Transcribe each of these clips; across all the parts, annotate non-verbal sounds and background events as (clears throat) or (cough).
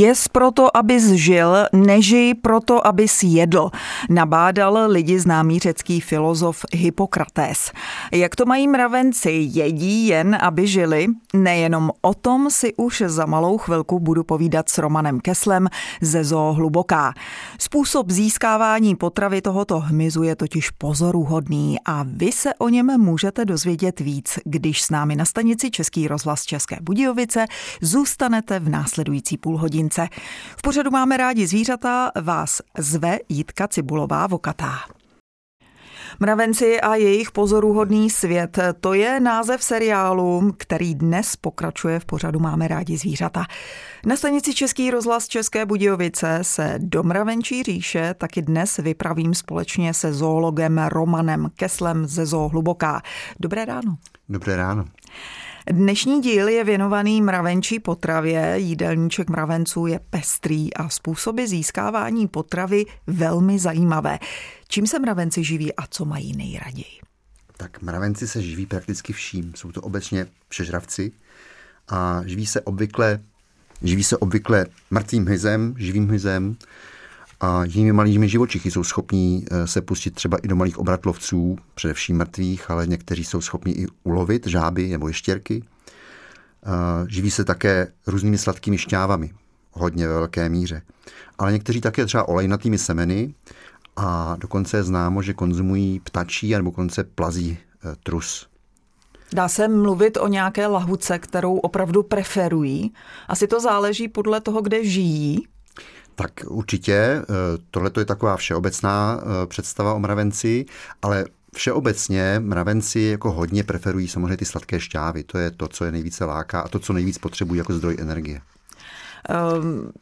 Jes proto, abys žil, nežij proto, abys jedl, nabádal lidi známý řecký filozof Hippokrates. Jak to mají mravenci, jedí jen, aby žili? Nejenom o tom si už za malou chvilku budu povídat s Romanem Keslem ze Zoo Hluboká. Způsob získávání potravy tohoto hmyzu je totiž pozoruhodný a vy se o něm můžete dozvědět víc, když s námi na stanici Český rozhlas České Budějovice zůstanete v následující půl hodiny hodince. V pořadu máme rádi zvířata, vás zve Jitka Cibulová Vokatá. Mravenci a jejich pozoruhodný svět, to je název seriálu, který dnes pokračuje v pořadu Máme rádi zvířata. Na stanici Český rozhlas České Budějovice se do mravenčí říše taky dnes vypravím společně se zoologem Romanem Keslem ze Zoo Hluboká. Dobré ráno. Dobré ráno. Dnešní díl je věnovaný mravenčí potravě. Jídelníček mravenců je pestrý a způsoby získávání potravy velmi zajímavé. Čím se mravenci živí a co mají nejraději? Tak mravenci se živí prakticky vším. Jsou to obecně všežravci a živí se obvykle, živí se obvykle mrtvým hyzem, živým hyzem, a jinými malými živočichy jsou schopní eh, se pustit třeba i do malých obratlovců, především mrtvých, ale někteří jsou schopni i ulovit žáby nebo ještěrky. Živí se také různými sladkými šťávami, hodně ve velké míře. Ale někteří také třeba olejnatými semeny a dokonce je známo, že konzumují ptačí nebo dokonce plazí eh, trus. Dá se mluvit o nějaké lahuce, kterou opravdu preferují? Asi to záleží podle toho, kde žijí. Tak určitě, eh, tohle je taková všeobecná eh, představa o mravenci, ale Všeobecně mravenci jako hodně preferují samozřejmě ty sladké šťávy. To je to, co je nejvíce láká a to, co nejvíc potřebují jako zdroj energie. Um,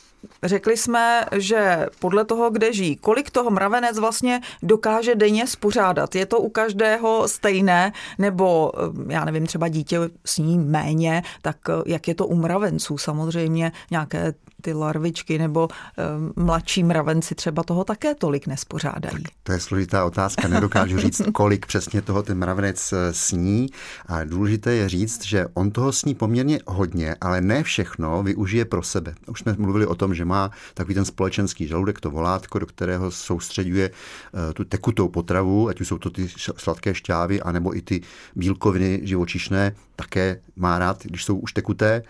řekli jsme, že podle toho, kde žijí, kolik toho mravenec vlastně dokáže denně spořádat? Je to u každého stejné, nebo já nevím, třeba dítě sní méně, tak jak je to u mravenců? Samozřejmě nějaké ty larvičky nebo e, mladší mravenci třeba toho také tolik nespořádají. Tak to je složitá otázka, nedokážu říct, (laughs) kolik přesně toho ten mravenec eh, sní. A důležité je říct, že on toho sní poměrně hodně, ale ne všechno využije pro sebe. Už jsme mluvili o tom, že má takový ten společenský žaludek, to volátko, do kterého soustředuje e, tu tekutou potravu, ať už jsou to ty sladké šťávy, anebo i ty bílkoviny živočišné, také má rád, když jsou už tekuté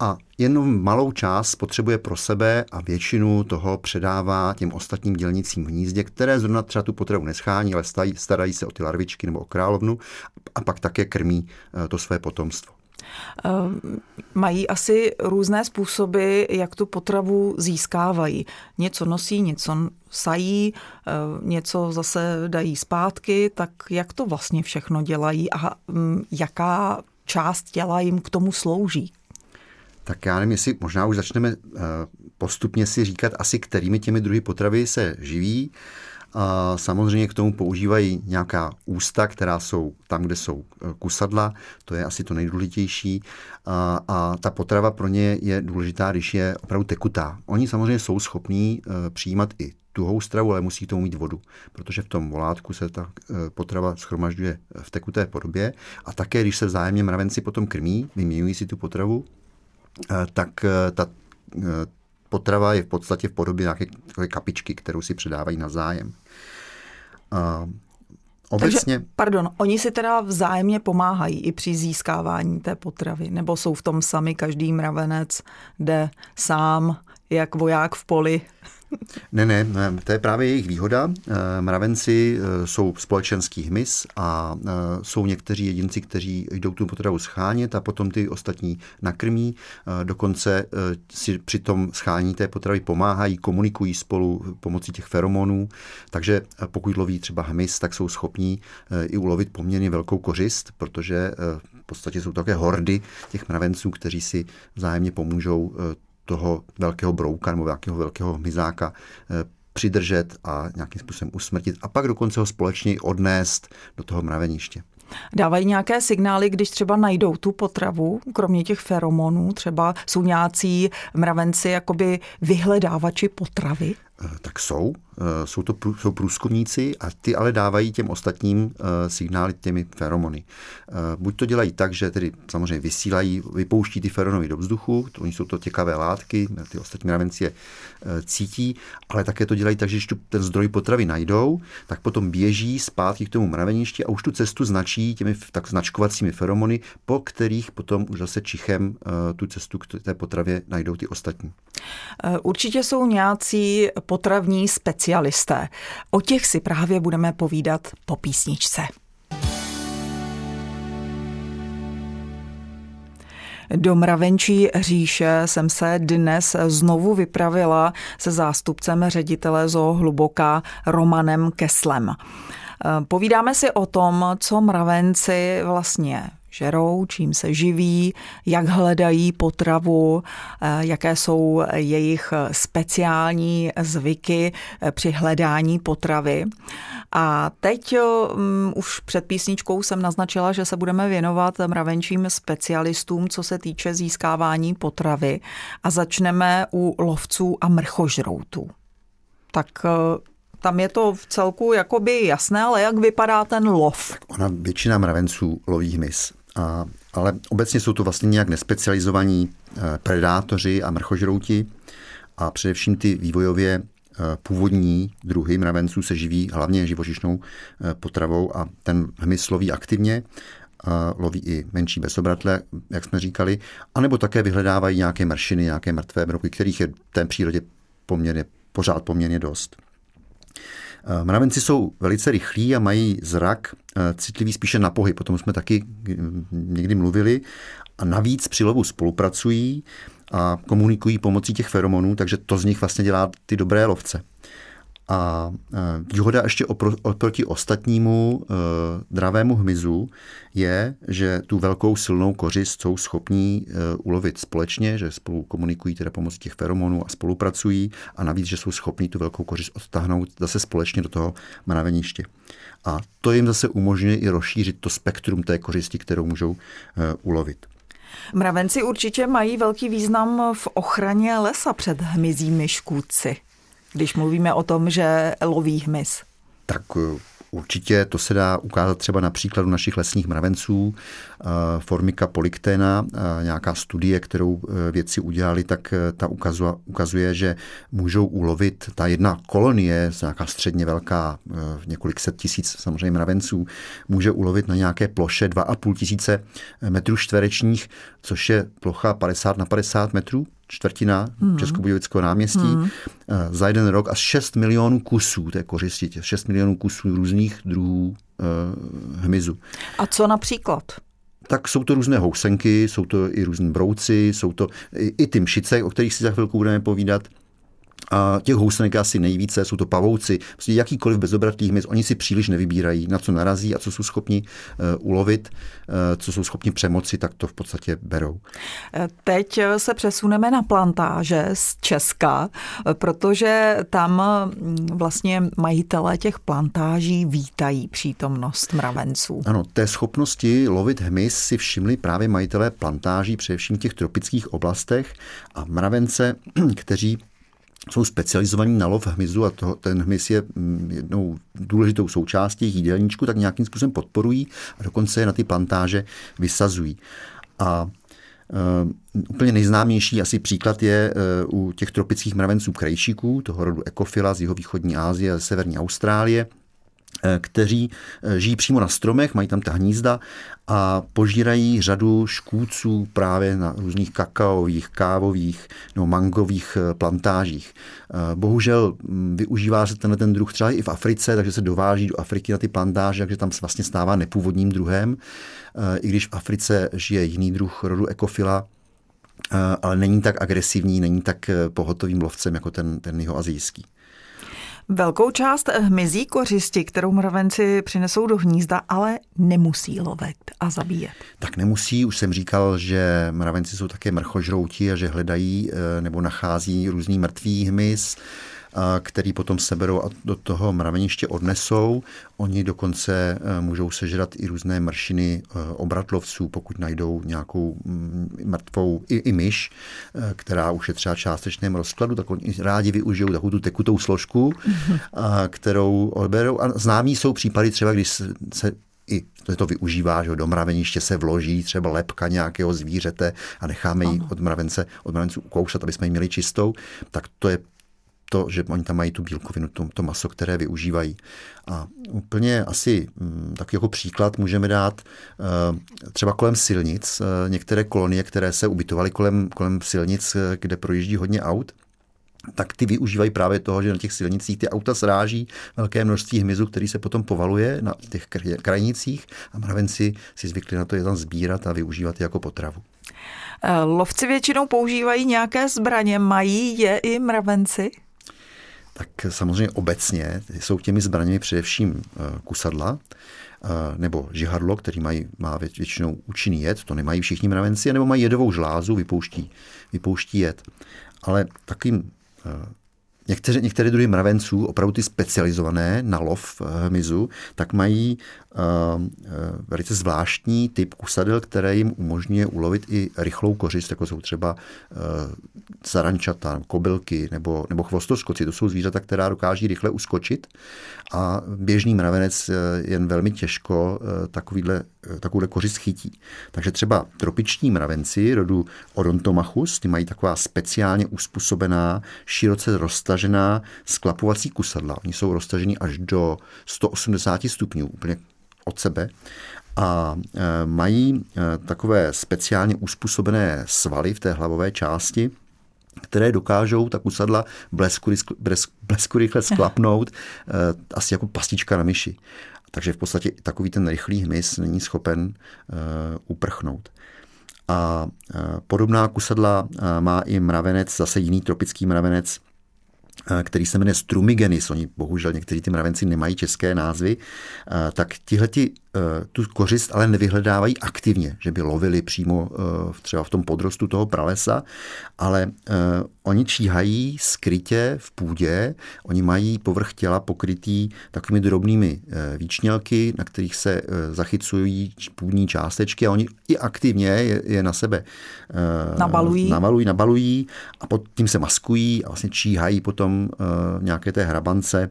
a jenom malou část potřebuje pro sebe a většinu toho předává těm ostatním dělnicím v hnízdě, které zrovna třeba tu potravu neschání, ale starají se o ty larvičky nebo o královnu a pak také krmí eh, to své potomstvo. Ehm, mají asi různé způsoby, jak tu potravu získávají. Něco nosí, něco sají, ehm, něco zase dají zpátky, tak jak to vlastně všechno dělají a mm, jaká část těla jim k tomu slouží? tak já nevím, jestli možná už začneme eh, postupně si říkat asi, kterými těmi druhy potravy se živí. A samozřejmě k tomu používají nějaká ústa, která jsou tam, kde jsou eh, kusadla, to je asi to nejdůležitější. A, a ta potrava pro ně je důležitá, když je opravdu tekutá. Oni samozřejmě jsou schopní eh, přijímat i tuhou stravu, ale musí tomu mít vodu, protože v tom volátku se ta potrava schromažďuje v tekuté podobě a také, když se vzájemně mravenci potom krmí, vyměňují si tu potravu, tak ta potrava je v podstatě v podobě nějaké kapičky, kterou si předávají na zájem. Obecně... Takže, pardon, oni si teda vzájemně pomáhají i při získávání té potravy, nebo jsou v tom sami, každý mravenec jde sám, jak voják v poli (laughs) ne, ne, to je právě jejich výhoda. Eh, mravenci eh, jsou společenský hmyz a eh, jsou někteří jedinci, kteří jdou tu potravu schánět a potom ty ostatní nakrmí. Dokonce si při tom schání té potravy pomáhají, komunikují spolu pomocí těch feromonů. Takže pokud loví třeba hmyz, tak jsou schopní i ulovit poměrně velkou kořist, protože v podstatě jsou také hordy těch mravenců, kteří si vzájemně pomůžou toho velkého brouka nebo nějakého velkého hmyzáka eh, přidržet a nějakým způsobem usmrtit a pak dokonce ho společně odnést do toho mraveniště. Dávají nějaké signály, když třeba najdou tu potravu, kromě těch feromonů, třeba nějací mravenci jakoby vyhledávači potravy? Tak jsou. Eh, jsou to jsou průzkumníci a ty ale dávají těm ostatním eh, signály těmi feromony. Buď to dělají tak, že tedy samozřejmě vysílají, vypouští ty feromony do vzduchu, to oni jsou to těkavé látky, ty ostatní mravenci je cítí, ale také to dělají tak, že když tu ten zdroj potravy najdou, tak potom běží zpátky k tomu mraveništi a už tu cestu značí těmi tak značkovacími feromony, po kterých potom už zase čichem tu cestu k té potravě najdou ty ostatní. Určitě jsou nějací potravní specialisté. O těch si právě budeme povídat po písničce. Do mravenčí říše jsem se dnes znovu vypravila se zástupcem ředitele zoo Hluboká Romanem Keslem. Povídáme si o tom, co mravenci vlastně žerou, čím se živí, jak hledají potravu, eh, jaké jsou jejich speciální zvyky eh, při hledání potravy. A teď um, už před písničkou jsem naznačila, že se budeme věnovat mravenčím specialistům, co se týče získávání potravy a začneme u lovců a mrchožroutů. Tak tam je to v celku jakoby jasné, ale jak vypadá ten lov? Ona většina mravenců loví hmyz. A, ale obecně jsou to vlastně nějak nespecializovaní eh, predátoři a mrchožrouti a především ty vývojově eh, původní druhy mravenců se živí hlavně živočišnou eh, potravou a ten hmyz loví aktivně, loví i menší bezobratle, jak jsme říkali, anebo také vyhledávají nějaké mršiny, nějaké mrtvé brouky, kterých je v té přírodě poměrně, pořád poměrně dost. Eh, mravenci jsou velice rychlí a mají zrak eh, citlivý spíše na pohyb, potom jsme taky někdy mluvili. A navíc při lovu spolupracují a komunikují pomocí těch feromonů, takže to z nich vlastně dělá ty dobré lovce. A e, výhoda ještě oproti ostatnímu e, dravému hmyzu je, že tu velkou silnou kořist jsou schopní e, ulovit společně, že spolu komunikují teda pomocí těch feromonů a spolupracují a navíc, že jsou schopní tu velkou kořist odtáhnout zase společně do toho mraveniště. A to jim zase umožňuje i rozšířit to spektrum té kořisti, kterou můžou ulovit. Mravenci určitě mají velký význam v ochraně lesa před hmyzími škůdci když mluvíme o tom, že loví hmyz? Tak eh, Určitě to se dá ukázat třeba na příkladu našich lesních mravenců. Eh, Formika poliktena, eh, nějaká studie, kterou vědci udělali, tak ta ukazuje, že můžou ulovit ta jedna kolonie, nějaká středně velká, několik set tisíc samozřejmě mravenců, může ulovit na nějaké ploše 2,5 tisíce metrů čtverečních, což je plocha 50 na 50 metrů čtvrtina mm. Českobudějovického náměstí, mm. za jeden rok a 6 milionů kusů té kořisti, 6 milionů kusů různých druhů uh, hmyzu. A co například? tak jsou to různé housenky, jsou to i různé brouci, jsou to i, i ty mšice, o kterých si za chvilku budeme povídat. A těch housenek asi nejvíce, jsou to pavouci, prostě jakýkoliv bezobratlý hmyz, oni si příliš nevybírají, na co narazí a co jsou schopni uh, ulovit, uh, co jsou schopni přemoci, tak to v podstatě berou. Eh, teď se přesuneme na plantáže z Česka, protože tam mm, vlastně majitelé těch plantáží vítají přítomnost mravenců. Ano, té schopnosti lovit hmyz si všimli právě majitelé plantáží, především v těch tropických oblastech a mravence, (clears throat) kteří jsou specializovaní na lov hmyzu a to, ten hmyz je mm, jednou důležitou součástí jídelníčku, tak nějakým způsobem podporují a dokonce je na ty plantáže vysazují. A Uh, úplně nejznámější asi příklad je uh, u těch tropických mravenců krejšíků, toho rodu ekofila z jihovýchodní Asie a severní Austrálie, kteří eh, žijí přímo na stromech, mají tam ta hnízda a požírají řadu škůdců právě na různých kakaových, kávových nebo mangových eh, plantážích. Bohužel mm, využívá se tenhle ten druh třeba i v Africe, takže se dováží do Afriky na ty plantáže, takže tam se vlastně stává nepůvodním druhem, i když v Africe žije jiný druh rodu ekofila, ale není tak agresivní, není tak pohotovým lovcem jako ten, ten jeho azijský. Velkou část hmyzí kořisti, kterou mravenci přinesou do hnízda, ale nemusí lovit a zabíjet. Tak nemusí, už jsem říkal, že mravenci jsou také mrchožrouti a že hledají eh, nebo nachází různý mrtvý hmyz. Který potom seberou a do toho mraveniště odnesou. Oni dokonce můžou sežrat i různé mršiny obratlovců, pokud najdou nějakou mm, mrtvou i, i myš, která už je třeba částečném rozkladu, tak oni rádi využijou takovou tu tekutou složku, kterou odberou. A známí jsou případy třeba, když se i to využívá, že do mraveniště se vloží třeba lepka nějakého zvířete a necháme ji od mravence, od mravenců ukousat, aby jsme ji měli čistou, tak to je to, že oni tam mají tu bílkovinu, to, to maso, které využívají. A úplně asi mm, tak jako příklad můžeme dát eh, třeba kolem silnic, eh, některé kolonie, které se ubytovaly kolem, kolem silnic, eh, kde projíždí hodně aut, tak ty využívají právě toho, že na těch silnicích ty auta sráží velké množství hmyzu, který se potom povaluje na těch krajnicích a mravenci si zvykli na to je tam sbírat a využívat je jako potravu. Lovci většinou používají nějaké zbraně, mají je i mravenci? Tak samozřejmě obecně jsou těmi zbraněmi především eh, kusadla, eh, nebo žihadlo, který mají, má většinou účinný jed, to nemají všichni mravenci, nebo mají jedovou žlázu, vypouští, vypouští jed. Ale takým Některé, některé druhy mravenců, opravdu ty specializované na lov hmyzu, tak mají velice zvláštní typ kusadel, které jim umožňuje ulovit i rychlou kořist, jako jsou třeba uh, sarančata, kobylky nebo, nebo chvostoskoci. To jsou zvířata, která dokáží rychle uskočit a běžný mravenec jen velmi těžko takovýhle, takovouhle kořist chytí. Takže třeba tropiční mravenci rodu Odontomachus, ty mají taková speciálně uspůsobená, široce roztažená sklapovací kusadla. Oni jsou roztaženi až do 180 stupňů, úplně od sebe a e, mají e, takové speciálně uspůsobené svaly v té hlavové části, které dokážou ta kusadla blesku, blesku rychle sklapnout, e, asi jako pastička na myši. Takže v podstatě takový ten rychlý hmyz není schopen uprchnout. A podobná kusadla má i mravenec, zase jiný tropický mravenec, který se jmenuje Strumigenis, oni bohužel někteří ty mravenci nemají české názvy, eh, tak tihleti eh, tu kořist ale nevyhledávají aktivně, že by lovili přímo třeba v tom podrostu toho pralesa, ale oni číhají skrytě v půdě, oni mají povrch těla pokrytý takovými drobnými výčnělky, na kterých se zachycují půdní částečky a oni i aktivně je, na sebe nabalují. nabalují, nabalují a pod tím se maskují a vlastně číhají potom nějaké té hrabance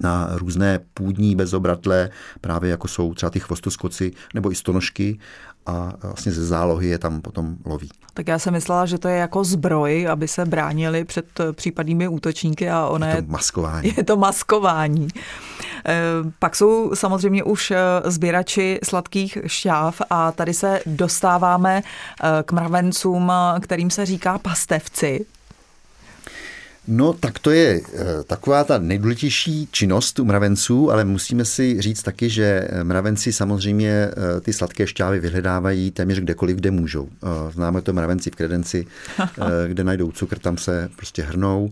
na různé půdní bezobratle, právě jako jsou třeba ty chvostoskoci nebo i stonožky a vlastně ze zálohy je tam potom loví. Tak já jsem myslela, že to je jako zbroj, aby se bránili před případnými útočníky a ono je to maskování. (laughs) Je to maskování. Eh, pak jsou samozřejmě už eh, sběrači sladkých šťáv a tady se dostáváme k mravencům, kterým se říká pastevci. No, tak to je eh, taková ta nejdůležitější činnost u mravenců, ale musíme si říct taky, že eh, mravenci samozřejmě eh, ty sladké šťávy vyhledávají téměř kdekoliv, kde můžou. Známe to mravenci v kredenci, (laughs) kde najdou cukr, tam se prostě hrnou.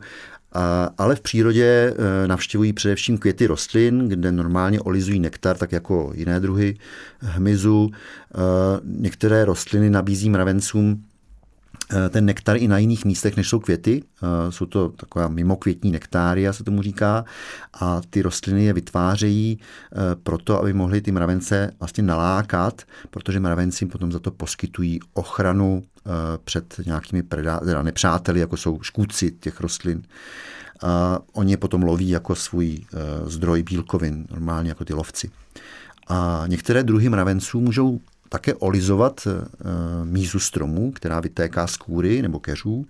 Ale v přírodě navštěvují především květy rostlin, kde normálně olizují nektar, tak jako jiné druhy hmyzu. Některé rostliny nabízí mravencům ten nektar i na jiných místech, než jsou květy. Eh, jsou to taková mimokvětní nektária, se tomu říká, a ty rostliny je vytvářejí eh, proto, aby mohly ty mravence vlastně nalákat, protože mravenci potom za to poskytují ochranu před nějakými predá, nepřáteli, jako jsou škůdci těch rostlin. A oni je potom loví jako svůj zdroj bílkovin, normálně jako ty lovci. A některé druhy mravenců můžou také olizovat eh, mízu stromů, která vytéká z kůry nebo keřů.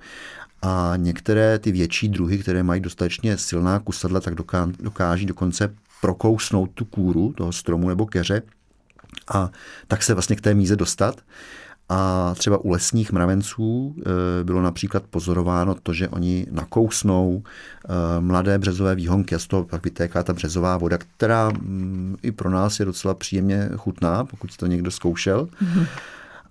A některé ty větší druhy, které mají dostatečně silná kusadla, tak dokáží dokonce prokousnout tu kůru toho stromu nebo keře a tak se vlastně k té míze dostat. A třeba u lesních mravenců eh, bylo například pozorováno to, že oni nakousnou eh, mladé březové výhonky a z toho pak vytéká ta březová voda, která mm, i pro nás je docela příjemně chutná, pokud to někdo zkoušel. Mm-hmm.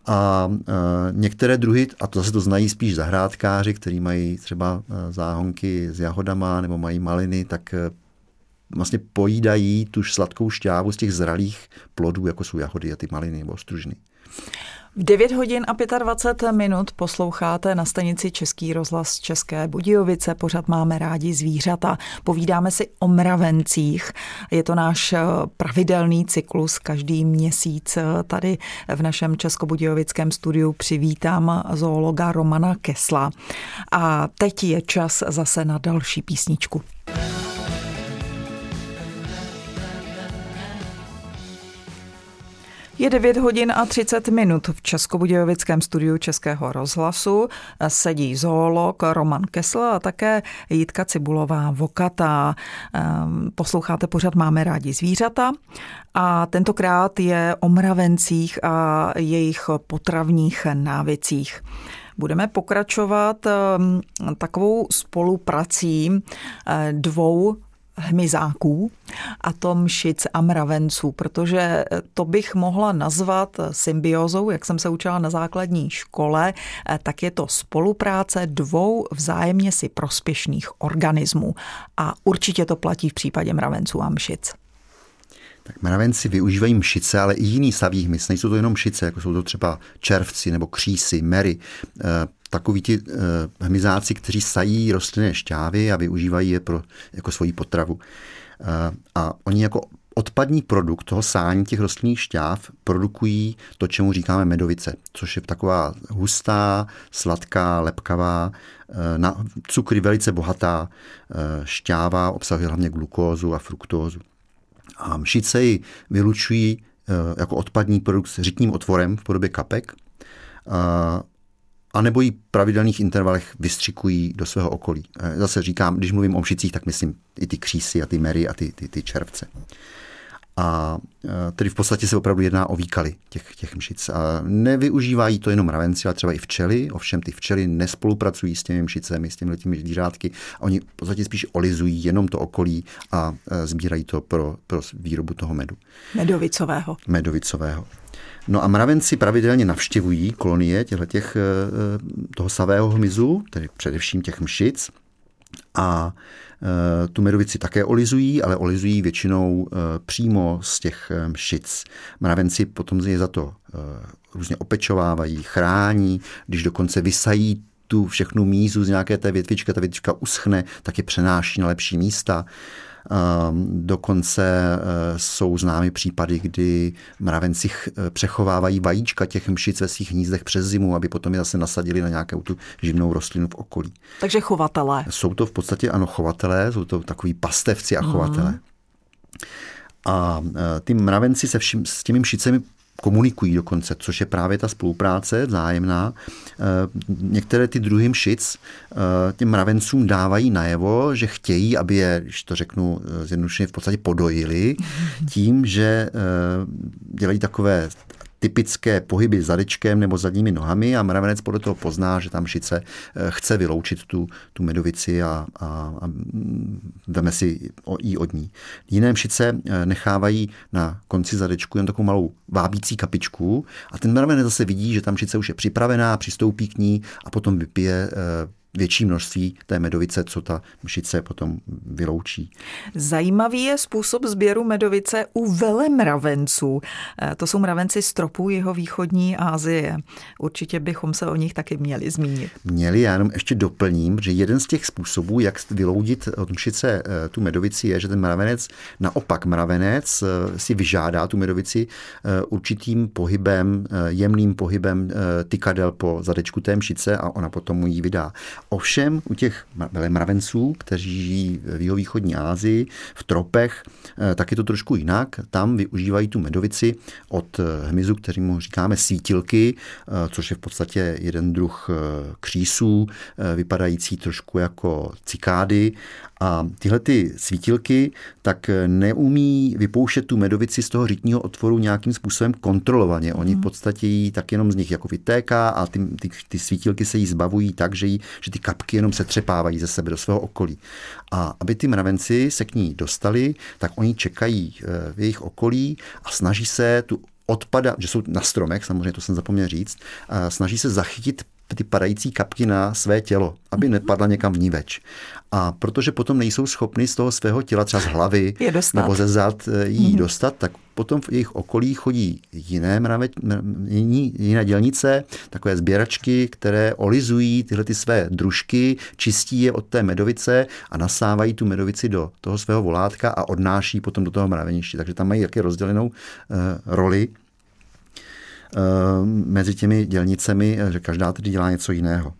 A e, některé druhy, a to zase to znají spíš zahrádkáři, kteří mají třeba záhonky s jahodama nebo mají maliny, tak vlastně pojídají tu sladkou šťávu z těch zralých plodů, jako jsou jahody a ty maliny nebo stružny. V 9 hodin a 25 minut posloucháte na stanici Český rozhlas České Budějovice. Pořád máme rádi zvířata. Povídáme si o mravencích. Je to náš eh, pravidelný cyklus. Každý měsíc eh, tady v našem Českobudějovickém studiu přivítám zoologa Romana Kesla. A teď je čas zase na další písničku. Je 9 hodin a 30 minut v Českobudějovickém studiu Českého rozhlasu. Sedí zoolog Roman Kessel a také Jitka Cibulová Vokata. Ehm, posloucháte pořád Máme rádi zvířata a tentokrát je o mravencích a jejich potravních návycích budeme pokračovat ehm, takovou spoluprací eh, dvou hmyzáků a to mšic a mravenců, protože to bych mohla nazvat symbiozou, jak jsem se učila na základní škole, tak je to spolupráce dvou vzájemně si prospěšných organismů. A určitě to platí v případě mravenců a mšic. Tak mravenci využívají mšice, ale i jiný saví hmyz. Nejsou to jenom mšice, jako jsou to třeba červci nebo křísy, mery. Eh, takoví ti eh, hmyzáci, kteří sají rostlinné šťávy a využívají je pro, jako svoji potravu. Eh, a oni jako odpadní produkt toho sání těch rostlinných šťáv produkují to, čemu říkáme medovice, což je taková hustá, sladká, lepkavá, na cukry velice bohatá šťáva, obsahuje hlavně glukózu a fruktózu. A mšice ji vylučují jako odpadní produkt s řitním otvorem v podobě kapek a nebo ji pravidelných intervalech vystřikují do svého okolí. Eh, zase říkám, když mluvím o mšicích, tak myslím i ty křísy a ty mery a ty, ty, ty červce. A eh, tedy v podstatě se opravdu jedná o výkaly těch, těch mšic. A nevyužívají to jenom mravenci, ale třeba i včely. Ovšem ty včely nespolupracují s těmi mšicemi, s těmi těmi zvířátky. Oni v podstatě spíš olizují jenom to okolí a eh, sbírají to pro, pro výrobu toho medu. Medovicového. Medovicového. No a mravenci pravidelně navštěvují kolonie těch, eh, toho savého hmyzu, tedy především těch mšic. A eh, tu medovici také olizují, ale olizují většinou eh, přímo z těch mšic. Mravenci potom je za to různě opečovávají, chrání, když dokonce vysají tu všechnu mízu z nějaké té větvičky, ta větvička uschne, tak je přenáší na lepší místa. Ehm, dokonce eh, jsou známy případy, kdy mravenci eh, přechovávají vajíčka těch mšic ve svých hnízdech přes zimu, aby potom je zase nasadili na nějakou tu živnou rostlinu v okolí. Takže chovatelé. Jsou to v podstatě ano chovatelé, jsou to takový pastevci a chovatelé. Mm. A eh, ty mravenci se všim, s těmi mšicemi komunikují dokonce, což je právě ta spolupráce vzájemná. Eh, některé ty druhy mšic eh, těm mravencům dávají najevo, že chtějí, aby je, když to řeknu eh, zjednodušeně, v podstatě podojili (laughs) tím, že dělají takové typické pohyby zadečkem nebo zadními nohami a mravenec podle toho pozná, že tam šice eh, chce vyloučit tu, tu medovici a, a, a veme si ji od ní. Jiné mšice eh, nechávají na konci zadečku jen takovou malou vábící kapičku a ten mravenec zase vidí, že tam šice už je připravená, přistoupí k ní a potom vypije eh, větší množství té medovice, co ta mšice potom vyloučí. Zajímavý je způsob sběru medovice u velemravenců. Eh, to jsou mravenci stropů jeho východní Asie. Určitě bychom se o nich taky měli zmínit. Měli, já jenom ještě doplním, že jeden z těch způsobů, jak vyloudit od mšice eh, tu medovici, je, že ten mravenec, naopak mravenec eh, si vyžádá tu medovici určitým pohybem, jemným pohybem tykadel po zadečku té mšice a ona potom mu ji vydá. Ovšem u těch mravenců, kteří žijí v jihovýchodní Ázii, v tropech, eh, tak je to trošku jinak. Tam využívají tu medovici od eh, hmyzu, kterýmu říkáme sítilky, eh, což je v podstatě jeden druh křísů, vypadající trošku jako cikády a tyhle ty svítilky tak neumí vypouštět tu medovici z toho řitního otvoru nějakým způsobem kontrolovaně. Oni v mhm. podstatě jí tak jenom z nich jako vytéká a ty, ty, ty svítilky se jí zbavují tak, že, jí, že ty kapky jenom se třepávají ze sebe do svého okolí. A aby ty mravenci se k ní dostali, tak oni čekají eh, v jejich okolí a snaží se tu odpada, že jsou na stromech, samozřejmě to jsem zapomněl říct, snaží se zachytit ty padající kapky na své tělo, aby nepadla někam vníveč. A protože potom nejsou schopni z toho svého těla, třeba z hlavy nebo ze zad eh, jí mm-hmm. dostat, tak potom v jejich okolí chodí jiné, mrave, jiné dělnice, takové sběračky, které olizují tyhle ty své družky, čistí je od té medovice a nasávají tu medovici do toho svého volátka a odnáší potom do toho mraveniště. Takže tam mají jaké rozdělenou uh, roli mezi těmi dělnicemi, že každá tedy dělá něco jiného.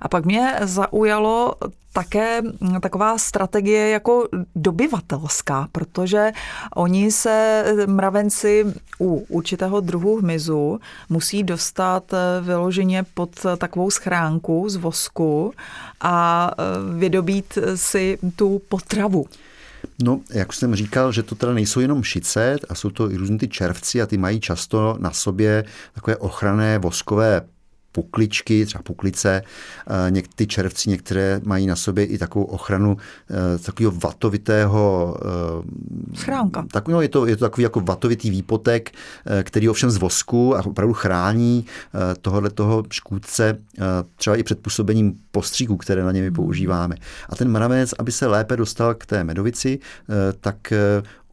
A pak mě zaujalo také taková strategie jako dobyvatelská, protože oni se mravenci u určitého druhu hmyzu musí dostat vyloženě pod takovou schránku z vosku a vydobít si tu potravu. No, jak jsem říkal, že to teda nejsou jenom šice, a jsou to i různý ty červci a ty mají často na sobě takové ochranné voskové pukličky, třeba puklice, eh, něk, ty červci některé mají na sobě i takovou ochranu eh, takového vatovitého... Eh, Schránka. Tak, no, je, to, je to takový jako vatovitý výpotek, který ovšem z vosku a opravdu chrání tohohle toho škůdce třeba i před působením postříků, které na němi používáme. A ten mravenec, aby se lépe dostal k té medovici, tak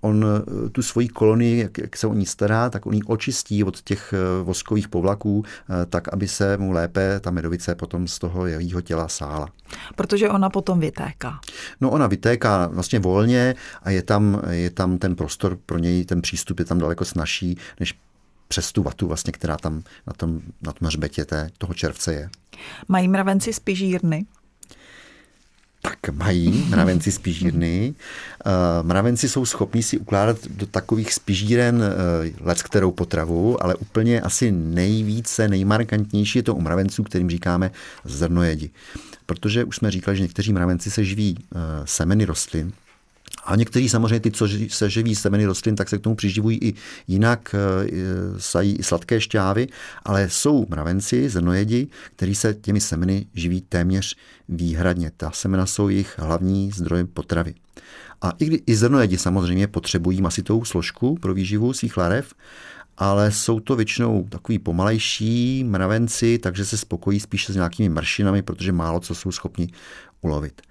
on eh, tu svoji kolonii, jak, jak se o ní stará, tak on ji očistí od těch eh, voskových povlaků, eh, tak aby se mu lépe ta medovice potom z toho jejího těla sála. Protože ona potom vytéká. No ona vytéká vlastně volně a je tam, je tam ten prostor pro něj, ten přístup je tam daleko snažší, než přes tu vatu, vlastně, která tam na tom, na tom hřbetě té, toho červce je. Mají mravenci spižírny? Tak mají (laughs) mravenci spižírny. Eh, mravenci jsou schopní si ukládat do takových spižíren eh, let kterou potravu, ale úplně asi nejvíce, nejmarkantnější je to u mravenců, kterým říkáme zrnojedi. Protože už jsme říkali, že někteří mravenci se živí eh, semeny rostlin, a někteří samozřejmě ty, co se živí semeny rostlin, tak se k tomu přiživují i jinak, e, sají i sladké šťávy, ale jsou mravenci, zrnojedi, kteří se těmi semeny živí téměř výhradně. Ta semena jsou jejich hlavní zdrojem potravy. A i, kdy, i zrnojedi samozřejmě potřebují masitou složku pro výživu svých larev, ale jsou to většinou takový pomalejší mravenci, takže se spokojí spíše s nějakými mršinami, protože málo co jsou schopni ulovit.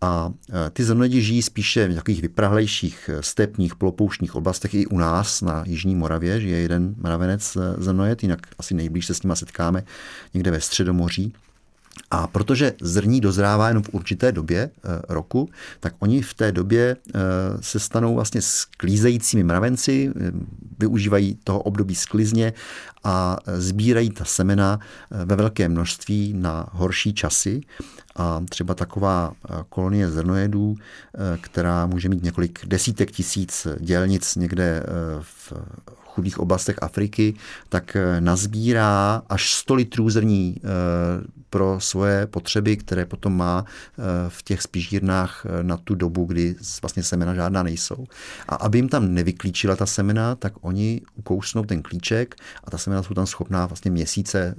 A e, ty zrnojedi žijí spíše v takových vyprahlejších e, stepních, polopouštních oblastech. I u nás na Jižní Moravě žije jeden mravenec e, zrnojed, jinak asi nejblíž se s nima setkáme někde ve Středomoří. A protože zrní dozrává jenom v určité době e, roku, tak oni v té době e, se stanou vlastně sklízejícími mravenci, e, využívají toho období sklizně a sbírají ta semena ve velké množství na horší časy. A třeba taková kolonie zrnojedů, která může mít několik desítek tisíc dělnic někde v chudých oblastech Afriky, tak eh, nazbírá až 100 litrů zrní eh, pro svoje potřeby, které potom má eh, v těch spížírnách na tu dobu, kdy vlastně semena žádná nejsou. A aby jim tam nevyklíčila ta semena, tak oni ukousnou ten klíček a ta semena jsou tam schopná vlastně měsíce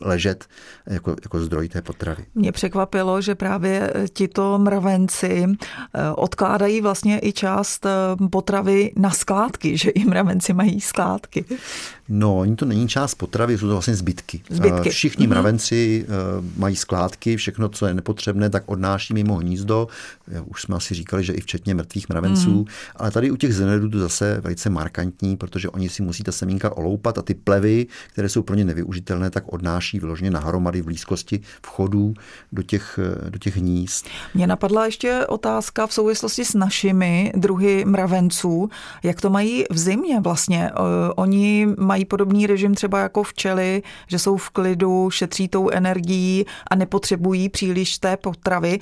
ležet jako, jako zdroj té potravy. Mě překvapilo, že právě tito mravenci eh, odkládají vlastně i část eh, potravy na skládky, že i mravenci mají skládky. No, oni to není část potravy, jsou to vlastně zbytky. zbytky. Eh, všichni mm-hmm. mravenci mají skládky, všechno, co je nepotřebné, tak odnáší mimo hnízdo. Už jsme asi říkali, že i včetně mrtvých mravenců. Mm. Ale tady u těch zenedů to zase velice markantní, protože oni si musí ta semínka oloupat a ty plevy, které jsou pro ně nevyužitelné, tak odnáší vyloženě nahromady v blízkosti vchodů do těch, do těch hnízd. Mně napadla ještě otázka v souvislosti s našimi druhy mravenců. Jak to mají v zimě vlastně? Oni mají podobný režim třeba jako včely, že jsou v klidu, šetří tou energií a nepotřebují příliš té potravy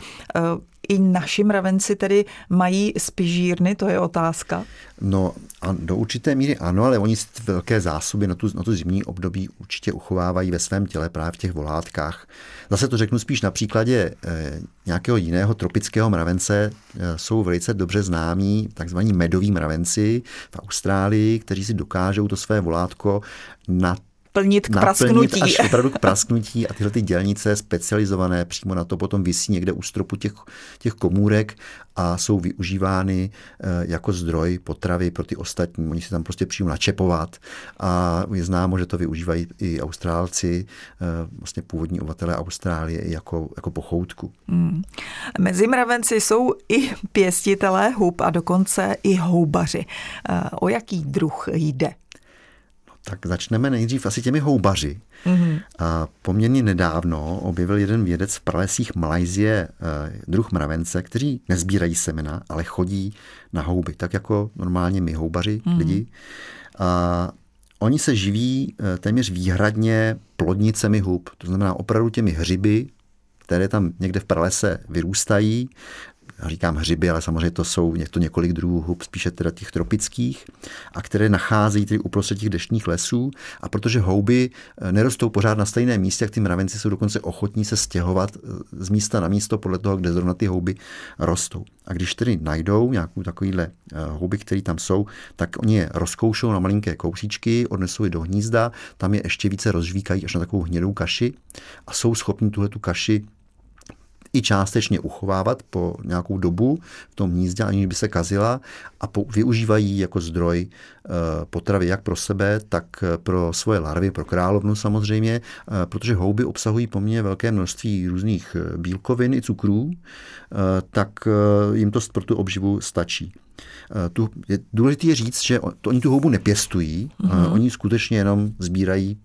i naši mravenci tedy mají spižírny, to je otázka? No, a do určité míry ano, ale oni velké zásoby na tu, na tu zimní období určitě uchovávají ve svém těle právě v těch volátkách. Zase to řeknu spíš na příkladě eh, nějakého jiného tropického mravence. Eh, jsou velice dobře známí takzvaní medoví mravenci v Austrálii, kteří si dokážou to své volátko na naplnit k prasknutí. až (laughs) opravdu k prasknutí a tyhle ty dělnice specializované přímo na to potom vysí někde u stropu těch, těch komůrek a jsou využívány eh, jako zdroj potravy pro ty ostatní. Oni si tam prostě přijou načepovat a je známo, že to využívají i Austrálci, eh, vlastně původní obyvatelé Austrálie jako, jako pochoutku. Hmm. Mezi mravenci jsou i pěstitelé hub a dokonce i houbaři. Eh, o jaký druh jde? Tak začneme nejdřív asi těmi houbaři. Mm-hmm. A poměrně nedávno objevil jeden vědec v pralesích Malajzie eh, druh mravence, kteří nezbírají semena, ale chodí na houby, tak jako normálně my houbaři, mm-hmm. lidi. A oni se živí eh, téměř výhradně plodnicemi hub, to znamená opravdu těmi hřiby, které tam někde v pralese vyrůstají, říkám hřiby, ale samozřejmě to jsou to několik druhů hub, spíše teda těch tropických, a které nacházejí tedy uprostřed těch deštních lesů. A protože houby eh, nerostou pořád na stejném místě, jak ty mravenci jsou dokonce ochotní se stěhovat eh, z místa na místo podle toho, kde zrovna ty houby rostou. A když tedy najdou nějakou takovýhle eh, houby, které tam jsou, tak oni je rozkoušou na malinké kousíčky, odnesou je do hnízda, tam je ještě více rozžvíkají až na takovou hnědou kaši a jsou schopni tuhle tu kaši i částečně uchovávat po nějakou dobu v tom hnízdě, aniž by se kazila a po, využívají jako zdroj e, potravy jak pro sebe, tak pro svoje larvy, pro královnu samozřejmě, e, protože houby obsahují poměrně velké množství různých eh, bílkovin i cukrů, e, tak jim to pro tu obživu stačí. Tu, je důležité říct, že to, oni tu houbu nepěstují, mm-hmm. oni skutečně jenom sbírají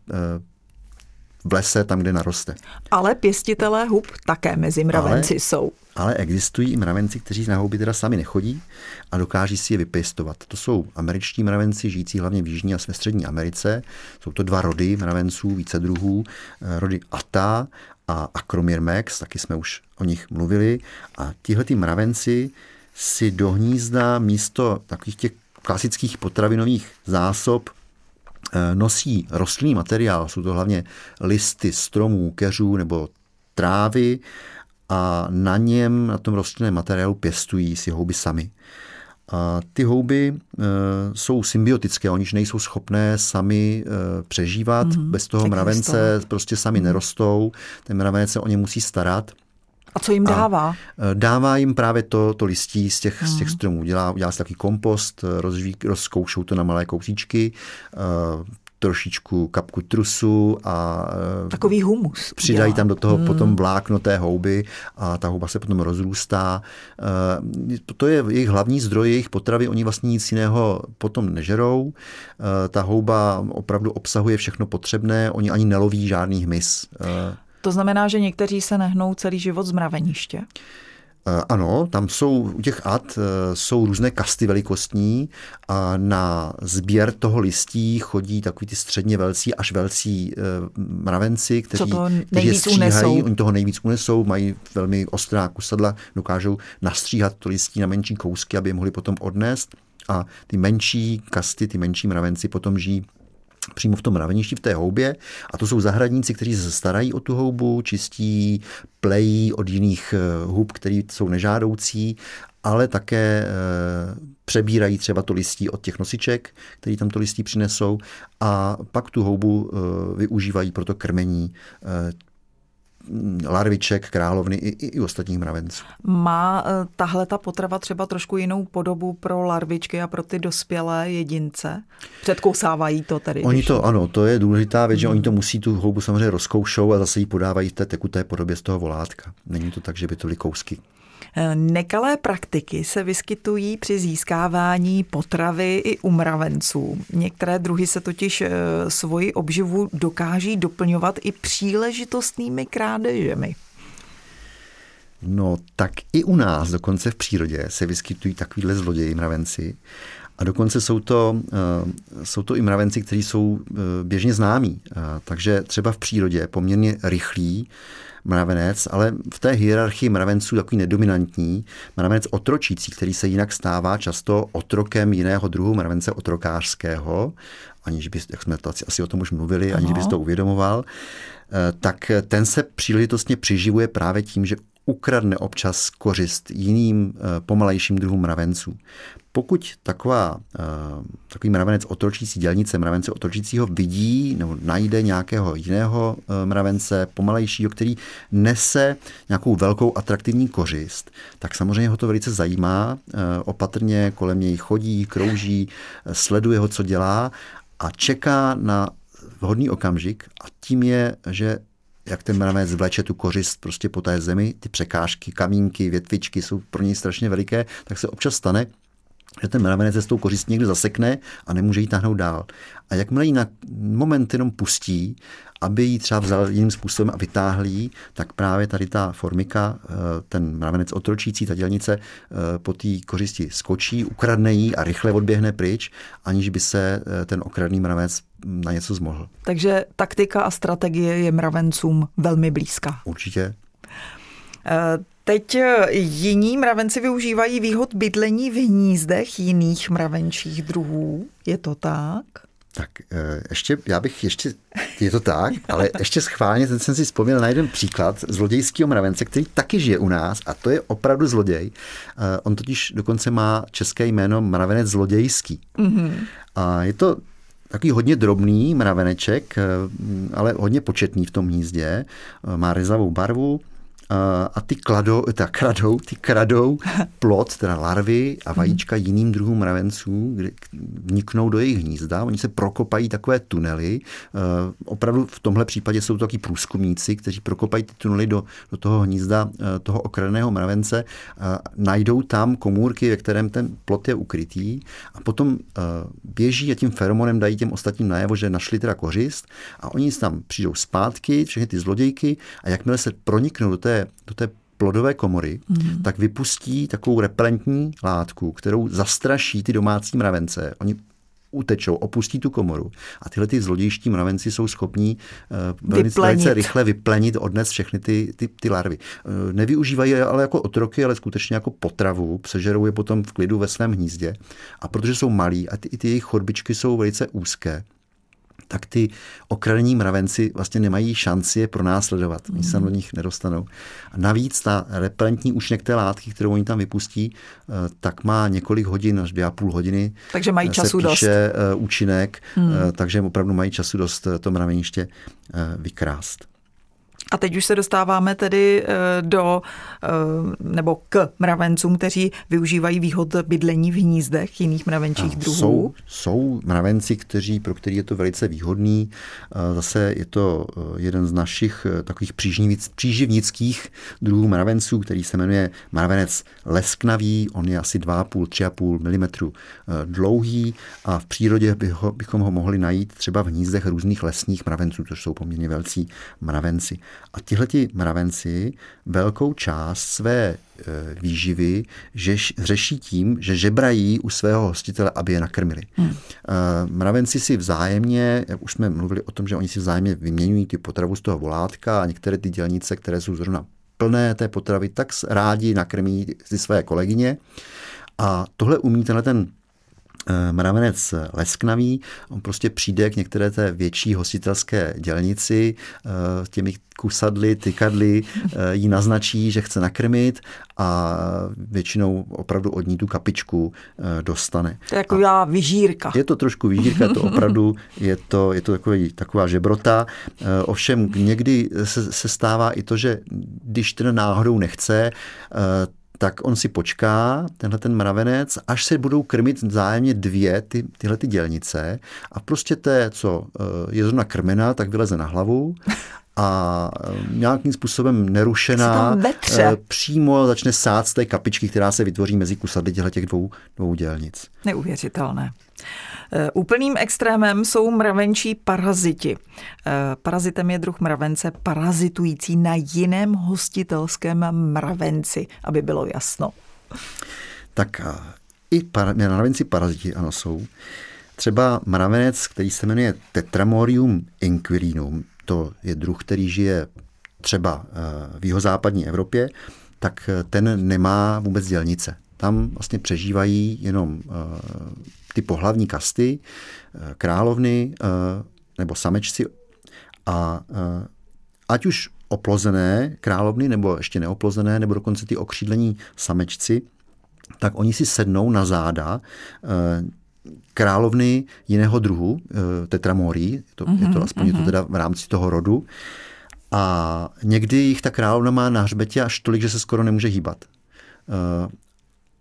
v lese, tam, kde naroste. Ale pěstitelé hub také mezi mravenci ale, jsou. Ale existují i mravenci, kteří na houby teda sami nechodí a dokáží si je vypěstovat. To jsou američtí mravenci, žijící hlavně v Jižní a ve Střední Americe. Jsou to dva rody mravenců, více druhů. Eh, rody Ata a Acromyrmex, taky jsme už o nich mluvili. A tihle mravenci si do hnízda místo takových těch klasických potravinových zásob nosí rostlinný materiál, jsou to hlavně listy stromů, keřů nebo trávy a na něm, na tom rostlinném materiálu pěstují si houby sami. A ty houby e, jsou symbiotické, oni nejsou schopné sami e, přežívat, mm-hmm. bez toho mravence prostě sami mm-hmm. nerostou, ten mravenec se o ně musí starat. A co jim dává? A dává jim právě to, to listí z těch, hmm. z těch hmm. stromů. Dělá, dělá si takový kompost, rozví, rozkoušou to na malé kousíčky, uh, trošičku kapku trusu a takový humus. Přidají dělá. tam do toho hmm. potom vlákno té houby a ta houba se potom rozrůstá. To je jejich hlavní zdroj, jejich potravy, oni vlastně nic jiného potom nežerou. Ta houba opravdu obsahuje všechno potřebné, oni ani neloví žádný hmyz. To znamená, že někteří se nehnou celý život z mraveniště? Eh, ano, tam jsou u těch ad eh, jsou různé kasty velikostní a na sběr toho listí chodí takový ty středně velcí až velcí eh, mravenci, kteří, kteří je stříhají, unesou. oni toho nejvíc unesou, mají velmi ostrá kusadla, dokážou nastříhat to listí na menší kousky, aby je mohli potom odnést a ty menší kasty, ty menší mravenci potom žijí přímo v tom mraveništi, v té houbě. A to jsou zahradníci, kteří se starají o tu houbu, čistí, plejí od jiných eh, hub, které jsou nežádoucí, ale také eh, přebírají třeba to listí od těch nosiček, který tam to listí přinesou a pak tu houbu eh, využívají pro to krmení larviček, královny i, i, i ostatních mravenců. Má eh, tahle ta potrava třeba trošku jinou podobu pro larvičky a pro ty dospělé jedince? Předkousávají to tedy? Oni to, ano, to je důležitá věc, hmm. že oni to musí tu houbu samozřejmě rozkoušou a zase ji podávají v té tekuté podobě z toho volátka. Není to tak, že by to byly kousky. Nekalé praktiky se vyskytují při získávání potravy i u mravenců. Některé druhy se totiž eh, svoji obživu dokáží doplňovat i příležitostnými krádežemi. No tak i u nás dokonce v přírodě se vyskytují takovýhle zloději mravenci. A dokonce jsou to, eh, jsou to i mravenci, kteří jsou eh, běžně známí. Takže třeba v přírodě poměrně rychlí mravenec, ale v té hierarchii mravenců takový nedominantní, mravenec otročící, který se jinak stává často otrokem jiného druhu mravence otrokářského, aniž by, jak jsme to asi o tom už mluvili, aniž bys to uvědomoval, eh, tak ten se příležitostně přiživuje právě tím, že ukradne občas kořist jiným pomalejším druhům mravenců. Pokud taková, takový mravenec otročící dělnice, mravence otročícího vidí nebo najde nějakého jiného mravence, pomalejšího, který nese nějakou velkou atraktivní kořist, tak samozřejmě ho to velice zajímá, opatrně kolem něj chodí, krouží, sleduje ho, co dělá a čeká na vhodný okamžik a tím je, že jak ten mravec vleče tu kořist prostě po té zemi, ty překážky, kamínky, větvičky jsou pro něj strašně veliké, tak se občas stane, že ten mravenec se s tou kořistí někde zasekne a nemůže jí tahnout dál. A jakmile ji na moment jenom pustí, aby ji třeba vzal jiným způsobem a vytáhl jí, tak právě tady ta formika, eh, ten mravenec otročící, ta dělnice eh, po té kořisti skočí, ukradne jí a rychle odběhne pryč, aniž by se eh, ten okradný mravenec na něco zmohl. Takže taktika a strategie je mravencům velmi blízká. Určitě. Teď jiní mravenci využívají výhod bydlení v hnízdech jiných mravenčích druhů. Je to tak? Tak ještě, já bych ještě, je to tak, (laughs) ale ještě schválně, ten jsem si vzpomněl na jeden příklad zlodějského mravence, který taky žije u nás a to je opravdu zloděj. On totiž dokonce má české jméno mravenec zlodějský. Mm-hmm. A je to takový hodně drobný mraveneček, ale hodně početný v tom hnízdě. Má rezavou barvu, a ty kladou, ta kradou, ty kradou plot, teda larvy a vajíčka jiným druhům mravenců, kde vniknou do jejich hnízda. Oni se prokopají takové tunely. Opravdu v tomhle případě jsou to taky průzkumníci, kteří prokopají ty tunely do, do toho hnízda toho okradeného mravence, najdou tam komůrky, ve kterém ten plot je ukrytý a potom běží a tím feromonem dají těm ostatním najevo, že našli teda kořist a oni tam přijdou zpátky, všechny ty zlodějky a jakmile se proniknou do té do té plodové komory, mm. tak vypustí takovou repelentní látku, kterou zastraší ty domácí mravence. Oni utečou, opustí tu komoru a tyhle ty zlodějští mravenci jsou schopní uh, velice, velice rychle vyplenit, odnes všechny ty, ty, ty larvy. Uh, nevyužívají je ale jako otroky, ale skutečně jako potravu, přežerou je potom v klidu ve svém hnízdě a protože jsou malí a ty, ty jejich chodbičky jsou velice úzké, tak ty okradení mravenci vlastně nemají šanci je pronásledovat. Oni se do nich nedostanou. A navíc ta repelentní účinek té látky, kterou oni tam vypustí, eh, tak má několik hodin až dvě a půl hodiny. Takže mají se času píše dost. Eh, účinek, hmm. Eh, takže opravdu mají času dost to mraveniště vykrást. A teď už se dostáváme tedy eh, do, eh, nebo k mravencům, kteří využívají výhod bydlení v hnízdech jiných mravenčích druhů. Jsou, jsou mravenci, kteří, pro který je to velice výhodný. Eh, zase je to jeden z našich takových příživnických druhů mravenců, který se jmenuje mravenec lesknavý. On je asi 2,5-3,5 mm dlouhý a v přírodě by ho, bychom ho mohli najít třeba v hnízdech různých lesních mravenců, což jsou poměrně velcí mravenci. A tihleti mravenci velkou část své e, výživy že řeší tím, že žebrají u svého hostitele, aby je nakrmili. Hmm. E, mravenci si vzájemně, už jsme mluvili o tom, že oni si vzájemně vyměňují ty potravu z toho volátka a některé ty dělnice, které jsou zrovna plné té potravy, tak rádi nakrmí si své kolegyně. A tohle umí tenhle ten mravenec lesknavý, on prostě přijde k některé té větší hostitelské dělnici, eh, těmi kusadly, tykadly, eh, jí naznačí, že chce nakrmit a většinou opravdu od ní tu kapičku dostane. To je já vyžírka. Je to trošku vyžírka, to opravdu je to, je to takový, taková žebrota. Ovšem někdy se, se stává i to, že když ten náhodou nechce, tak on si počká, tenhle ten mravenec, až se budou krmit vzájemně dvě ty, tyhle ty dělnice a prostě té, co eh, je zrovna krmena, tak vyleze na hlavu a eh, nějakým způsobem nerušená eh, přímo začne sát z té kapičky, která se vytvoří mezi kusady těch dvou, dvou dělnic. Neuvěřitelné. Eh, úplným extrémem jsou mravenčí paraziti. Parazitem je druh mravence parazitující na jiném hostitelském mravenci, aby bylo jasno. Tak i para, mravenci paraziti, ano, jsou. Třeba mravenec, který se jmenuje Tetramorium inquirinum, to je druh, který žije třeba eh, v jihozápadní Evropě, tak eh, ten nemá vůbec dělnice. Tam vlastně přežívají jenom eh, ty pohlavní kasty, královny nebo samečci a ať už oplozené královny, nebo ještě neoplozené, nebo dokonce ty okřídlení samečci, tak oni si sednou na záda královny jiného druhu, tetramorí, to, mm-hmm, je to mhm, aspoň mm-hmm. je to mhm. teda v rámci toho rodu, a někdy jich ta královna má na hřbetě až tolik, že se skoro nemůže hýbat.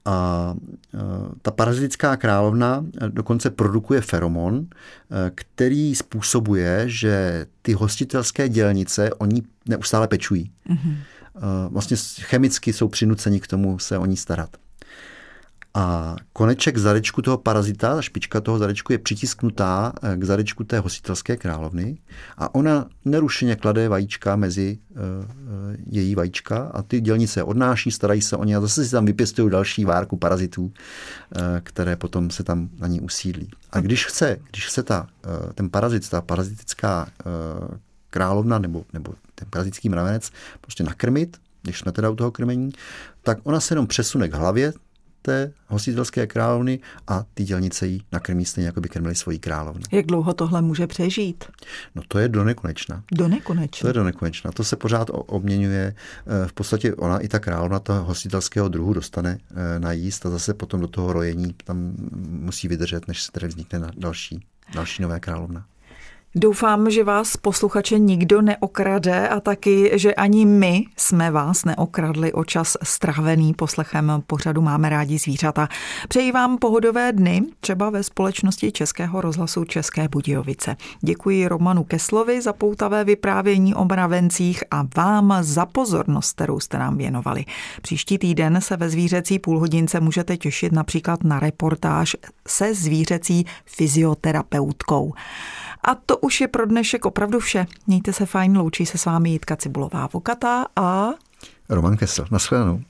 A eh, ta parazitická královna dokonce produkuje feromon, eh, který způsobuje, že ty hostitelské dělnice oni neustále pečují. Mm-hmm. Vlastně chemicky jsou přinuceni k tomu se o ní starat. A koneček zadečku toho parazita, ta špička toho zadečku je přitisknutá eh, k zadečku té hostitelské královny a ona nerušeně klade vajíčka mezi uh, její vajíčka a ty dělnice odnáší, starají se o ně a zase si tam vypěstují další várku parazitů, které potom se tam na ní usídlí. A když chce, když chce ta, ten parazit, ta parazitická královna nebo, nebo ten parazitický mravenec prostě nakrmit, když jsme teda u toho krmení, tak ona se jenom přesune k hlavě té hostitelské královny a ty dělnice jí nakrmí stejně, jako by krmili svoji královnu. Jak dlouho tohle může přežít? No to je do nekonečna. Do nekonečna. To je do nekonečna. To se pořád obměňuje. Eh, v podstatě ona i ta královna toho hostitelského druhu dostane eh, na jíst a zase potom do toho rojení tam musí vydržet, než se tedy vznikne další, další nové královna. Doufám, že vás posluchače nikdo neokrade a taky, že ani my jsme vás neokradli o čas strávený poslechem pořadu Máme rádi zvířata. Přeji vám pohodové dny, třeba ve společnosti Českého rozhlasu České Budějovice. Děkuji Romanu Keslovi za poutavé vyprávění o mravencích a vám za pozornost, kterou jste nám věnovali. Příští týden se ve zvířecí půlhodince můžete těšit například na reportáž se zvířecí fyzioterapeutkou. A to už je pro dnešek opravdu vše. Mějte se fajn, loučí se s vámi Jitka Cibulová Vokata a... Roman Kessel. Naschledanou.